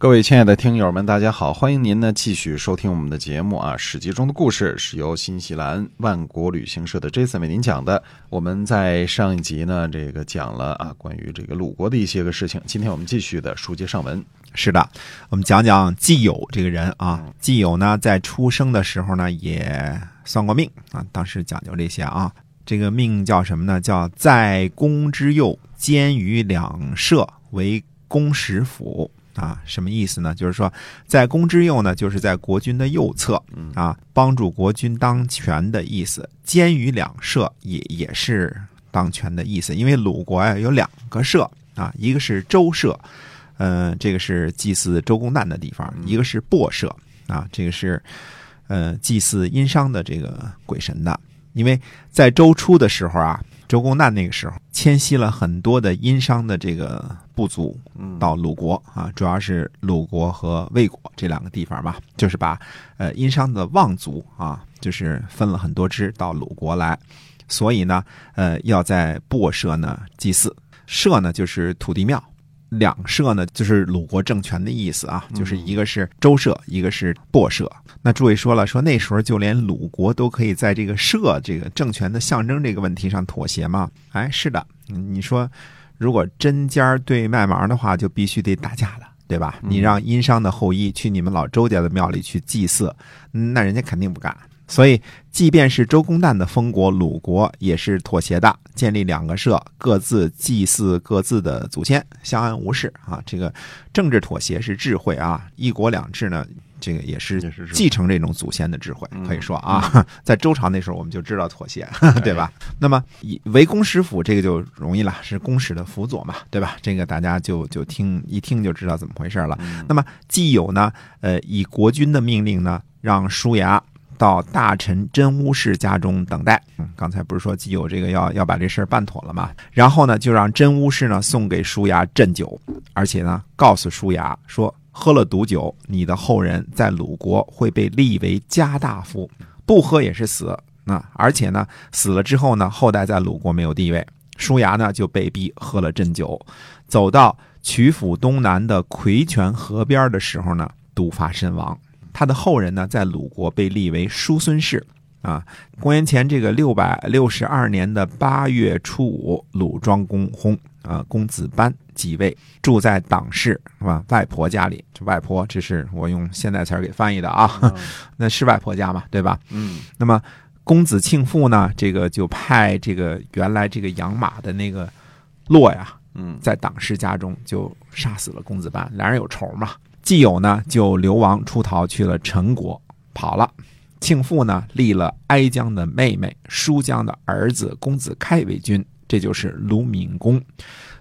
各位亲爱的听友们，大家好，欢迎您呢继续收听我们的节目啊，《史记》中的故事是由新西兰万国旅行社的 Jason 为您讲的。我们在上一集呢，这个讲了啊关于这个鲁国的一些个事情，今天我们继续的书接上文。是的，我们讲讲季友这个人啊。季友呢，在出生的时候呢，也算过命啊，当时讲究这些啊。这个命叫什么呢？叫在公之右，兼于两舍，为公使府。啊，什么意思呢？就是说，在公之右呢，就是在国君的右侧，啊，帮助国君当权的意思。监于两社，也也是当权的意思。因为鲁国呀有两个社啊，一个是周社，嗯，这个是祭祀周公旦的地方；一个是薄社啊，这个是呃祭祀殷商的这个鬼神的。因为在周初的时候啊。周公旦那个时候迁徙了很多的殷商的这个部族到鲁国啊，主要是鲁国和魏国这两个地方吧，就是把呃殷商的望族啊，就是分了很多支到鲁国来，所以呢，呃，要在薄社呢祭祀，社呢就是土地庙。两社呢，就是鲁国政权的意思啊，就是一个是周社，一个是薄社。那诸位说了，说那时候就连鲁国都可以在这个社这个政权的象征这个问题上妥协吗？哎，是的。你说，如果针尖对麦芒的话，就必须得打架了，对吧？你让殷商的后裔去你们老周家的庙里去祭祀，那人家肯定不干。所以，即便是周公旦的封国鲁国，也是妥协的，建立两个社，各自祭祀各自的祖先，相安无事啊。这个政治妥协是智慧啊，一国两制呢，这个也是继承这种祖先的智慧，可以说啊，在周朝那时候我们就知道妥协，对吧？那么以为公使府这个就容易了，是公使的辅佐嘛，对吧？这个大家就就听一听就知道怎么回事了。那么既有呢，呃，以国君的命令呢，让叔牙。到大臣真乌氏家中等待。嗯，刚才不是说既有这个要要把这事儿办妥了吗？然后呢，就让真乌氏呢送给舒牙鸩酒，而且呢告诉舒牙说，喝了毒酒，你的后人在鲁国会被立为家大夫，不喝也是死。那而且呢，死了之后呢，后代在鲁国没有地位。舒牙呢就被逼喝了鸩酒，走到曲阜东南的葵泉河边的时候呢，毒发身亡。他的后人呢，在鲁国被立为叔孙氏。啊，公元前这个六百六十二年的八月初五，鲁庄公薨，啊，公子班即位，住在党氏是吧？外婆家里，这外婆，这是我用现代词儿给翻译的啊，那是外婆家嘛，对吧？嗯。那么公子庆父呢，这个就派这个原来这个养马的那个洛呀，嗯，在党氏家中就杀死了公子班，俩人有仇嘛。季友呢，就流亡出逃去了陈国，跑了。庆父呢，立了哀姜的妹妹舒姜的儿子公子开为君，这就是鲁闵公。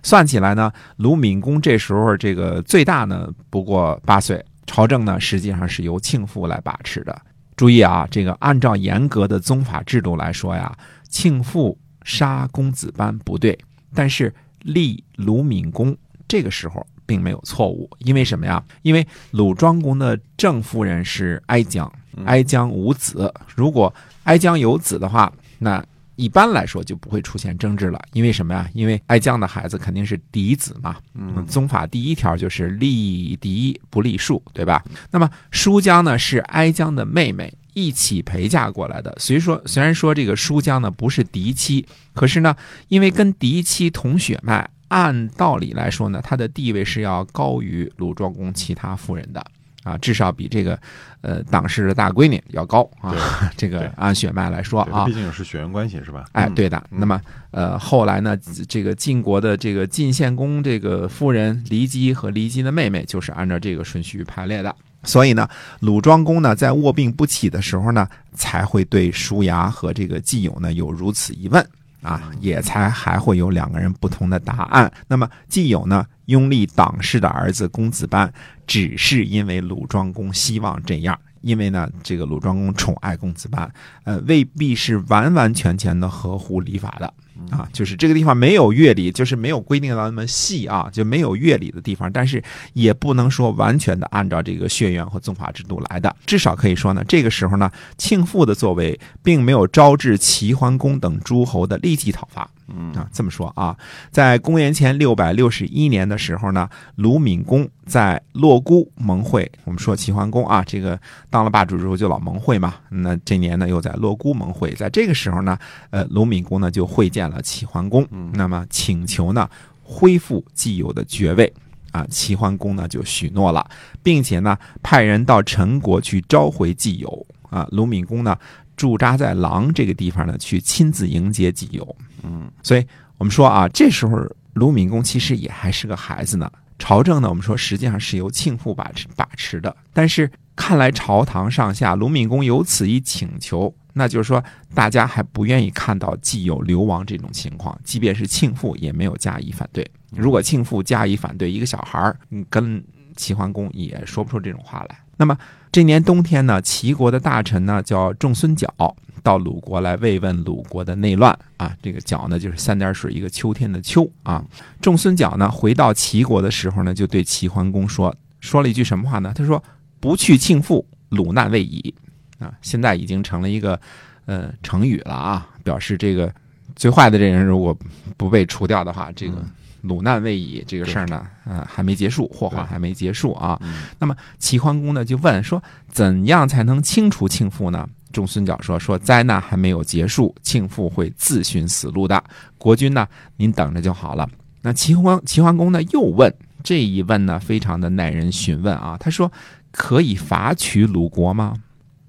算起来呢，鲁闵公这时候这个最大呢不过八岁，朝政呢实际上是由庆父来把持的。注意啊，这个按照严格的宗法制度来说呀，庆父杀公子班不对，但是立鲁闵公这个时候。并没有错误，因为什么呀？因为鲁庄公的正夫人是哀姜，哀姜无子。如果哀姜有子的话，那一般来说就不会出现争执了。因为什么呀？因为哀姜的孩子肯定是嫡子嘛。嗯，宗法第一条就是立嫡不立庶，对吧？那么舒姜呢是哀姜的妹妹，一起陪嫁过来的。所以说，虽然说这个舒姜呢不是嫡妻，可是呢，因为跟嫡妻同血脉。按道理来说呢，他的地位是要高于鲁庄公其他夫人的啊，至少比这个呃党氏的大闺女要高啊。这个按血脉来说啊，毕竟是血缘关系是吧？哎，对的。那么呃，后来呢，这个晋国的这个晋献公这个夫人骊姬和骊姬的妹妹，就是按照这个顺序排列的。所以呢，鲁庄公呢在卧病不起的时候呢，才会对叔牙和这个季友呢有如此一问。啊，也才还会有两个人不同的答案。那么，既有呢，拥立党氏的儿子公子班，只是因为鲁庄公希望这样，因为呢，这个鲁庄公宠爱公子班，呃，未必是完完全全的合乎礼法的啊，就是这个地方没有乐理，就是没有规定到那么细啊，就没有乐理的地方，但是也不能说完全的按照这个血缘和宗法制度来的，至少可以说呢，这个时候呢，庆父的作为并没有招致齐桓公等诸侯的立即讨伐。嗯啊，这么说啊，在公元前六百六十一年的时候呢，鲁闵公在洛姑盟会。我们说齐桓公啊，这个当了霸主之后就老盟会嘛。那这年呢，又在洛姑盟会，在这个时候呢，呃，鲁闵公呢就会见了齐桓公，那么请求呢恢复既有的爵位。啊，齐桓公呢就许诺了，并且呢派人到陈国去召回季友。啊，鲁闵公呢驻扎在狼这个地方呢，去亲自迎接己友。嗯，所以我们说啊，这时候鲁敏公其实也还是个孩子呢。朝政呢，我们说实际上是由庆父把持把持的。但是看来朝堂上下，鲁敏公有此一请求，那就是说大家还不愿意看到既有流亡这种情况，即便是庆父也没有加以反对。如果庆父加以反对，一个小孩儿嗯跟齐桓公也说不出这种话来。那么这年冬天呢，齐国的大臣呢叫仲孙角到鲁国来慰问鲁国的内乱啊。这个角呢就是三点水一个秋天的秋啊。仲孙角呢回到齐国的时候呢，就对齐桓公说说了一句什么话呢？他说：“不去庆父，鲁难未已。”啊，现在已经成了一个呃成语了啊，表示这个最坏的这人如果不被除掉的话，这个鲁难未已这个事儿呢，呃，还没结束，祸患还没结束啊。嗯那么齐桓公呢就问说，怎样才能清除庆父呢？仲孙角说：“说灾难还没有结束，庆父会自寻死路的。国君呢，您等着就好了。”那齐桓齐桓公呢又问，这一问呢非常的耐人寻问啊。他说：“可以伐取鲁国吗？”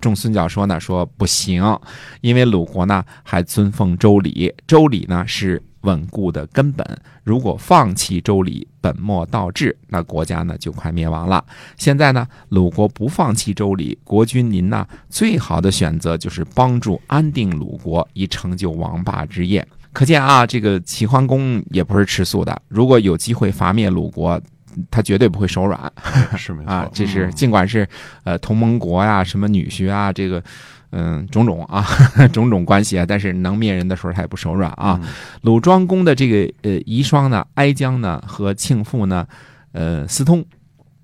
仲孙角说呢，说不行，因为鲁国呢还尊奉周礼，周礼呢是稳固的根本。如果放弃周礼，本末倒置，那国家呢就快灭亡了。现在呢，鲁国不放弃周礼，国君您呢最好的选择就是帮助安定鲁国，以成就王霸之业。可见啊，这个齐桓公也不是吃素的，如果有机会伐灭鲁国。他绝对不会手软 是没错啊！这是嗯尽管是呃同盟国呀、什么女婿啊，这个嗯种种啊 种种关系啊，但是能灭人的时候他也不手软啊。嗯鲁庄公的这个呃遗孀呢，哀姜呢和庆父呢，呃私通，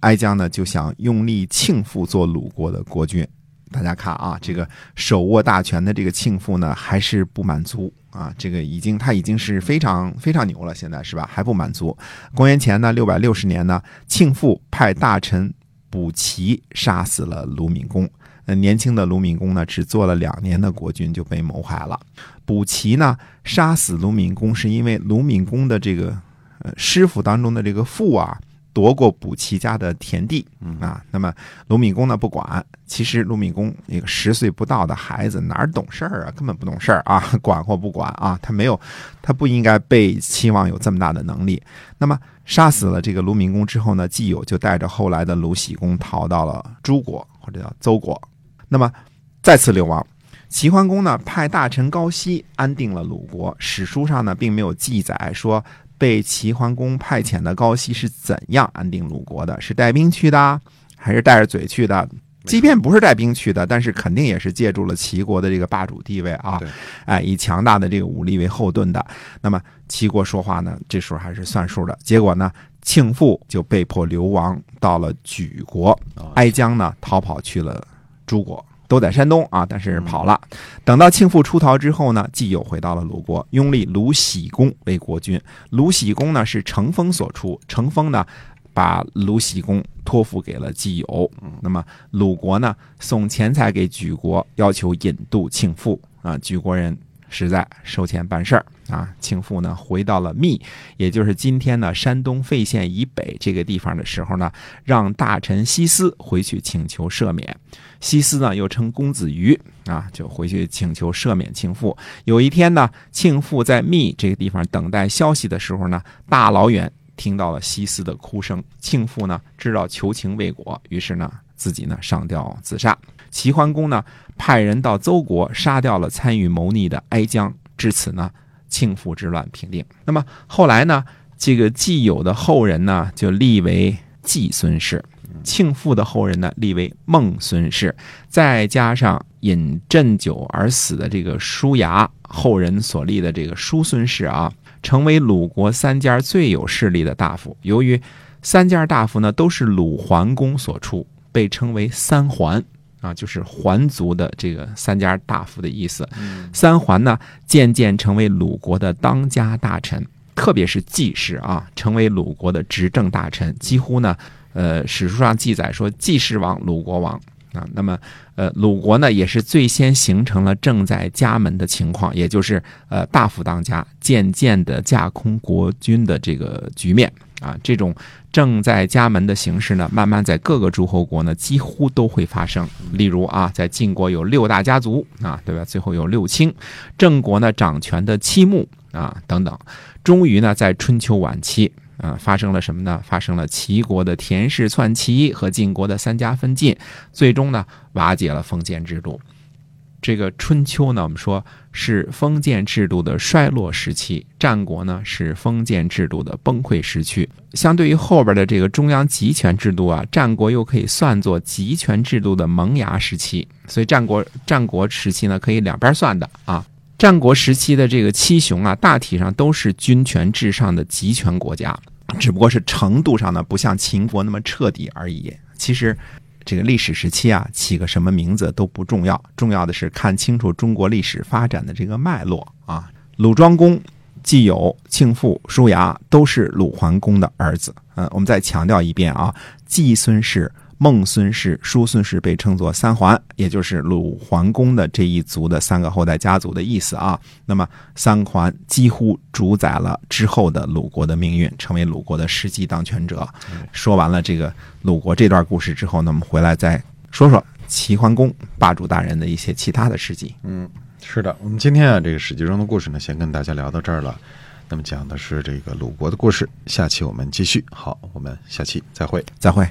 哀姜呢就想拥立庆父做鲁国的国君。大家看啊，这个手握大权的这个庆父呢，还是不满足啊。这个已经他已经是非常非常牛了，现在是吧？还不满足。公元前呢六百六十年呢，庆父派大臣卜齐杀死了鲁闵公。呃，年轻的卢敏公呢，只做了两年的国君就被谋害了。补齐呢杀死卢敏公，是因为卢敏公的这个呃师傅当中的这个父啊，夺过补齐家的田地啊。那么卢敏公呢不管，其实卢敏公一个十岁不到的孩子哪儿懂事儿啊，根本不懂事儿啊，管或不管啊，他没有，他不应该被期望有这么大的能力。那么杀死了这个鲁闵公之后呢，季友就带着后来的卢喜公逃到了诸国或者叫邹国。那么再次流亡，齐桓公呢派大臣高息安定了鲁国。史书上呢并没有记载说被齐桓公派遣的高息是怎样安定鲁国的，是带兵去的，还是带着嘴去的？即便不是带兵去的，但是肯定也是借助了齐国的这个霸主地位啊对，哎，以强大的这个武力为后盾的。那么齐国说话呢，这时候还是算数的。结果呢，庆父就被迫流亡到了莒国，啊哀姜呢逃跑去了诸国，都在山东啊，但是跑了。等到庆父出逃之后呢，季友回到了鲁国，拥立鲁喜公为国君。鲁喜公呢是程风所出，程风呢把鲁喜公托付给了季友。那么鲁国呢送钱财给莒国，要求引渡庆父啊，莒国人。实在收钱办事儿啊，庆父呢回到了密，也就是今天呢山东费县以北这个地方的时候呢，让大臣西斯回去请求赦免。西斯呢又称公子瑜啊，就回去请求赦免庆父。有一天呢，庆父在密这个地方等待消息的时候呢，大老远听到了西斯的哭声。庆父呢知道求情未果，于是呢自己呢上吊自杀。齐桓公呢派人到邹国杀掉了参与谋逆的哀姜，至此呢庆父之乱平定。那么后来呢，这个季友的后人呢就立为季孙氏。庆父的后人呢立为孟孙氏，再加上饮鸩酒而死的这个叔牙后人所立的这个叔孙氏啊，成为鲁国三家最有势力的大夫。由于三家大夫呢都是鲁桓公所出，被称为三桓。啊，就是桓族的这个三家大夫的意思。三桓呢，渐渐成为鲁国的当家大臣，特别是季氏啊，成为鲁国的执政大臣。几乎呢，呃，史书上记载说季氏王，鲁国王啊。那么，呃，鲁国呢，也是最先形成了正在家门的情况，也就是呃，大夫当家，渐渐的架空国君的这个局面啊。这种正在家门的形式呢，慢慢在各个诸侯国呢，几乎都会发生。例如啊，在晋国有六大家族啊，对吧？最后有六卿，郑国呢掌权的七穆啊等等。终于呢，在春秋晚期啊，发生了什么呢？发生了齐国的田氏篡齐和晋国的三家分晋，最终呢，瓦解了封建制度。这个春秋呢，我们说是封建制度的衰落时期；战国呢是封建制度的崩溃时期。相对于后边的这个中央集权制度啊，战国又可以算作集权制度的萌芽时期。所以战国战国时期呢，可以两边算的啊。战国时期的这个七雄啊，大体上都是君权至上的集权国家，只不过是程度上呢，不像秦国那么彻底而已。其实。这个历史时期啊，起个什么名字都不重要，重要的是看清楚中国历史发展的这个脉络啊。鲁庄公、季友、庆父、叔牙都是鲁桓公的儿子。嗯，我们再强调一遍啊，季孙氏。孟孙氏、叔孙氏被称作三桓，也就是鲁桓公的这一族的三个后代家族的意思啊。那么三桓几乎主宰了之后的鲁国的命运，成为鲁国的实际当权者。说完了这个鲁国这段故事之后，那么回来再说说齐桓公霸主大人的一些其他的事迹。嗯，是的，我们今天啊这个史记中的故事呢，先跟大家聊到这儿了。那么讲的是这个鲁国的故事，下期我们继续。好，我们下期再会，再会。